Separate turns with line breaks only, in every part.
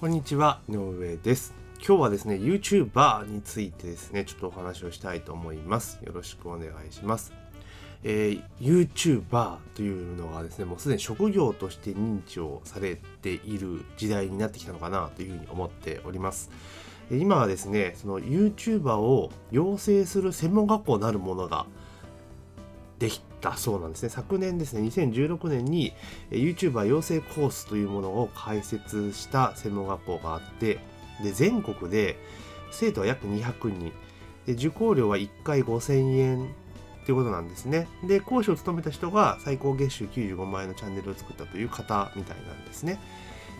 こんにちは、井上です。今日はですね、YouTuber についてですね、ちょっとお話をしたいと思います。よろしくお願いします。えー YouTuber というのがですね、もうすでに職業として認知をされている時代になってきたのかなというふうに思っております。今はですね、その YouTuber を養成する専門学校なるものができたそうなんですね。昨年ですね、2016年に YouTuber 養成コースというものを開設した専門学校があって、で全国で生徒は約200人。で受講料は1回5000円ということなんですね。で講師を務めた人が最高月収95万円のチャンネルを作ったという方みたいなんですね。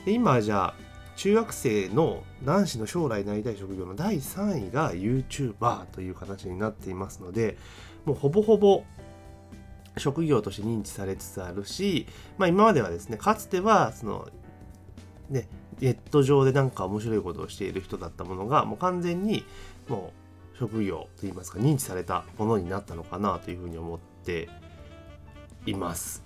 で今じゃあ中学生の男子の将来なりたい職業の第3位が YouTuber という形になっていますのでもうほぼほぼ職業として認知されつつあるし、まあ、今まではですねかつてはそのねネット上でなんか面白いことをしている人だったものがもう完全にもう職業といいますか認知されたものになったのかなというふうに思っています。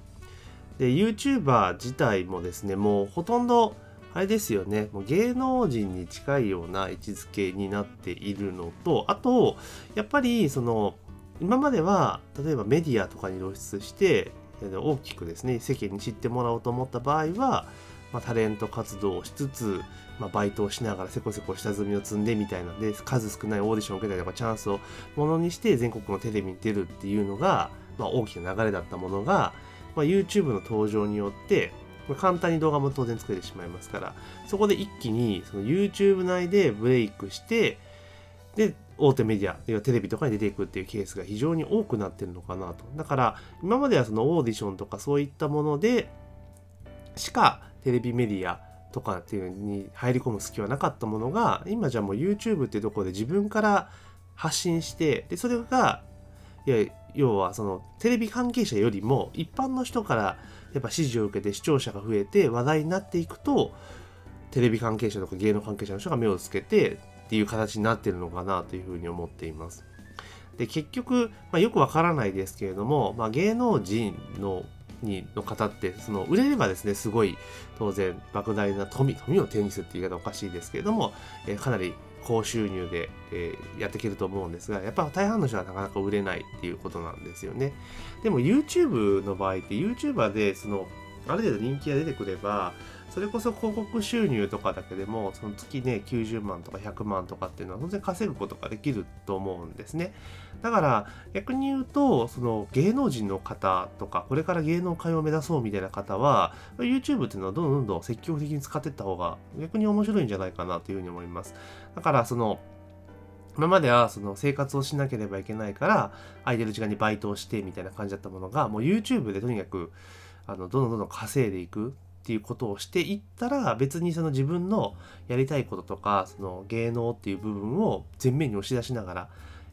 で YouTuber 自体もですねもうほとんどあれですよねもう芸能人に近いような位置づけになっているのとあとやっぱりその今までは例えばメディアとかに露出して大きくですね世間に知ってもらおうと思った場合は、まあ、タレント活動をしつつ、まあ、バイトをしながらせこせこ下積みを積んでみたいなで数少ないオーディションを受けたりとかチャンスをものにして全国のテレビに出るっていうのが、まあ、大きな流れだったものが、まあ、YouTube の登場によって簡単に動画も当然作れてしまいますからそこで一気にその YouTube 内でブレイクしてで大手メディア要はテレビとかに出ていくっていうケースが非常に多くなってるのかなと。だから今まではそのオーディションとかそういったものでしかテレビメディアとかっていうのに入り込む隙はなかったものが今じゃもう YouTube っていうところで自分から発信してでそれがいや要はそのテレビ関係者よりも一般の人からやっぱ支持を受けて視聴者が増えて話題になっていくとテレビ関係者とか芸能関係者の人が目をつけてっていう形になってるのかなというふうに思っています。で結局、まあ、よくわからないですけれども、まあ、芸能人のにの方ってその売れればですねすごい当然莫大な富富を手にするって言い方おかしいですけれども、えーかなり高収入で、えーやっていけると思うんですがやっぱ大半の人はなかなか売れないっていうことなんですよねでも YouTube の場合って YouTuber でそのある程度人気が出てくればそれこそ広告収入とかだけでもその月ね90万とか100万とかっていうのは当然稼ぐことができると思うんですね。だから逆に言うとその芸能人の方とかこれから芸能界を目指そうみたいな方は YouTube っていうのはどんどんどん積極的に使っていった方が逆に面白いんじゃないかなというふうに思います。だからその今まではその生活をしなければいけないから空いてる時間にバイトをしてみたいな感じだったものがもう YouTube でとにかくあのどんどんどんどん稼いでいくっていうことをしていったら別にその自分のやりたいこととかその芸能っていう部分を前面に押し出しながら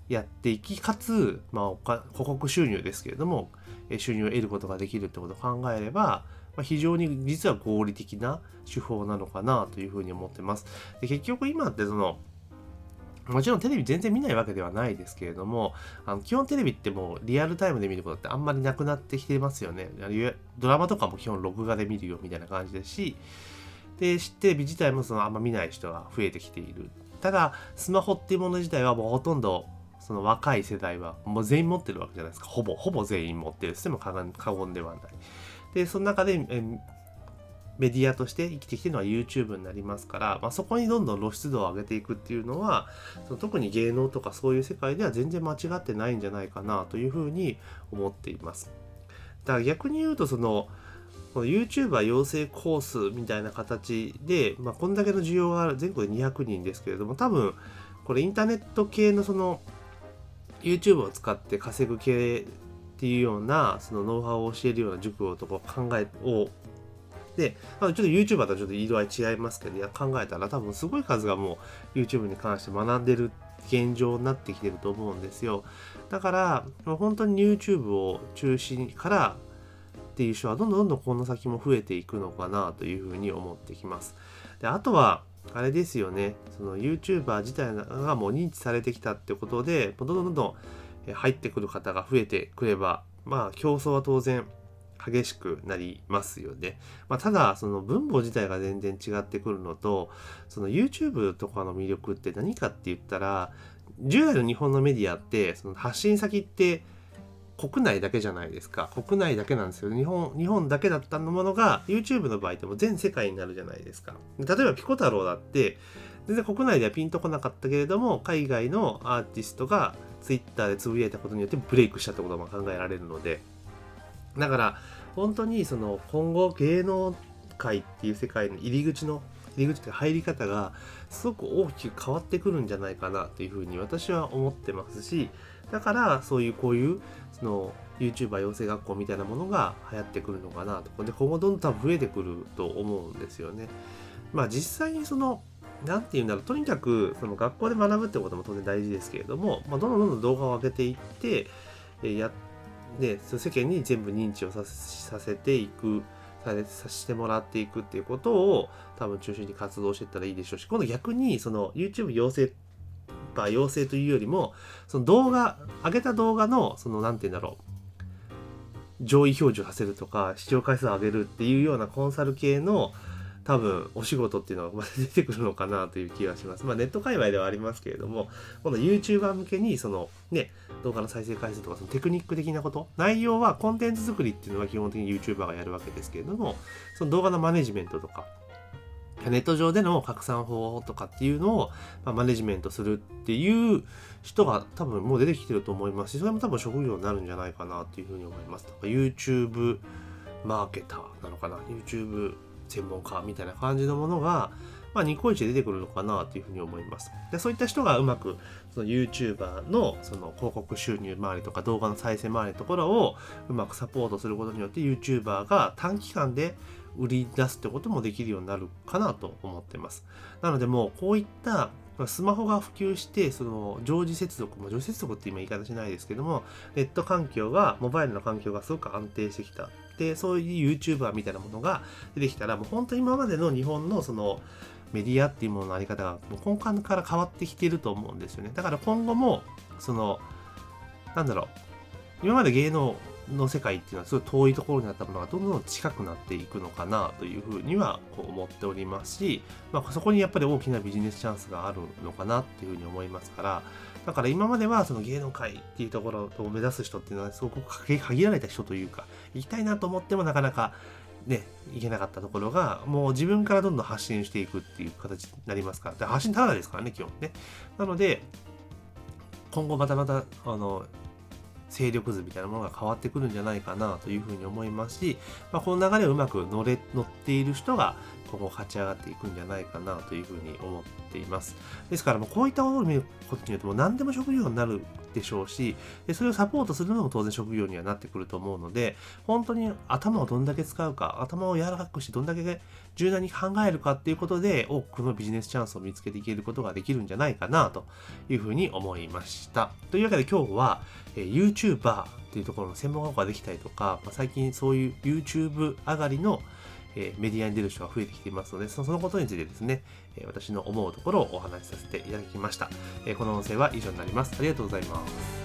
やっていきかつ、まあ、広告収入ですけれども収入を得ることができるってことを考えれば、ま、非常に実は合理的な手法なのかなというふうに思ってます。で結局今ってそのもちろんテレビ全然見ないわけではないですけれども、あの基本テレビってもうリアルタイムで見ることってあんまりなくなってきてますよね。ドラマとかも基本録画で見るよみたいな感じですし、で、テレビ自体もそのあんま見ない人が増えてきている。ただ、スマホっていうもの自体はもうほとんどその若い世代はもう全員持ってるわけじゃないですか。ほぼ、ほぼ全員持ってる。しても過言ではない。で、その中で、メディアとして生きてきてるのは YouTube になりますから、まあ、そこにどんどん露出度を上げていくっていうのはその特に芸能とかそういう世界では全然間違ってないんじゃないかなというふうに思っています。だから逆に言うとそのこの YouTuber 養成コースみたいな形で、まあ、こんだけの需要がある全国で200人ですけれども多分これインターネット系のその YouTube を使って稼ぐ系っていうようなそのノウハウを教えるような塾をとか考えをで、まあ、ちょっと YouTuber とはちょっと色合い違いますけど、いや考えたら多分すごい数がもう YouTube に関して学んでる現状になってきてると思うんですよ。だから、本当に YouTube を中心からっていう人はどんどんどんどんこの先も増えていくのかなというふうに思ってきます。で、あとは、あれですよね、その YouTuber 自体がもう認知されてきたってことで、どんどんどんどん入ってくる方が増えてくれば、まあ競争は当然激しくなりますよね。まあ、ただ、その分母自体が全然違ってくるのと、その YouTube とかの魅力って何かって言ったら、従来の日本のメディアって、その発信先って国内だけじゃないですか。国内だけなんですよ。日本、日本だけだったものが、YouTube の場合でも全世界になるじゃないですか。例えばピコ太郎だって、全然国内ではピンとこなかったけれども、海外のアーティストが Twitter でつぶやいたことによってブレイクしたってことも考えられるので、だから本当にその今後芸能界っていう世界の入り口の入り口というか入り方がすごく大きく変わってくるんじゃないかなというふうに私は思ってますしだからそういうこういうその YouTuber 養成学校みたいなものが流行ってくるのかなとで今後どんどん多分増えてくると思うんですよね。まあ実際にその何て言うんだろうとにかくその学校で学ぶってことも当然大事ですけれども、まあ、どんどんどんどん動画を上げていってやっで世間に全部認知をさせていくさせてもらっていくっていうことを多分中心に活動していったらいいでしょうし今度逆にその YouTube 養成ば養成というよりもその動画上げた動画のその何て言うんだろう上位表示をさせるとか視聴回数を上げるっていうようなコンサル系の多分お仕事っていうのが出てくるのかなという気がします。まあネット界隈ではありますけれども、今度 YouTuber 向けにそのね、動画の再生回数とかそのテクニック的なこと、内容はコンテンツ作りっていうのは基本的に YouTuber がやるわけですけれども、その動画のマネジメントとか、ネット上での拡散方法とかっていうのを、ま、マネジメントするっていう人が多分もう出てきてると思いますし、それも多分職業になるんじゃないかなっていうふうに思います。とか YouTube マーケターなのかな ?YouTube 専門家みたいな感じのものが、まあ、ニコイチで出てくるのかなというふうに思います。でそういった人がうまくその YouTuber のその広告収入周りとか動画の再生周りのところをうまくサポートすることによって YouTuber が短期間で売り出すってこともできるようになるかなと思ってます。なのでもうこういったスマホが普及して、その常時接続、も常時接続って今言い方しないですけども、ネット環境が、モバイルの環境がすごく安定してきた。で、そういう YouTuber みたいなものが出てきたら、もう本当に今までの日本のそのメディアっていうもののあり方がもう根幹から変わってきてると思うんですよね。だから今後も、その、なんだろう、今まで芸能の世界っていうのはすごい遠いところにあったものがどんどん近くなっていくのかなというふうにはこう思っておりますし、まあ、そこにやっぱり大きなビジネスチャンスがあるのかなっていうふうに思いますからだから今まではその芸能界っていうところを目指す人っていうのはすごく限られた人というか行きたいなと思ってもなかなかね、行けなかったところが、もう自分からどんどん発信していくっていう形になりますから。で発信ただですからね、基本ね。なので、今後またまた、あの、勢力図みたいなものが変わってくるんじゃないかなというふうに思いますし、まあ、この流れをうまく乗れ乗っている人が今後勝ち上がっていくんじゃないかなというふうに思っています。ですからもうこういったものを見ることによっても何でも職業になるでしょうしでそれをサポートするのも当然職業にはなってくると思うので本当に頭をどんだけ使うか頭を柔らかくしてどんだけ柔軟に考えるかっていうことで多くのビジネスチャンスを見つけていけることができるんじゃないかなというふうに思いました。というわけで今日は、えー、YouTuber っていうところの専門学校ができたりとか、まあ、最近そういう YouTube 上がりのえメディアに出る人が増えてきていますので、そのことについてですね、え私の思うところをお話しさせていただきました。えこの音声は以上になります。ありがとうございます。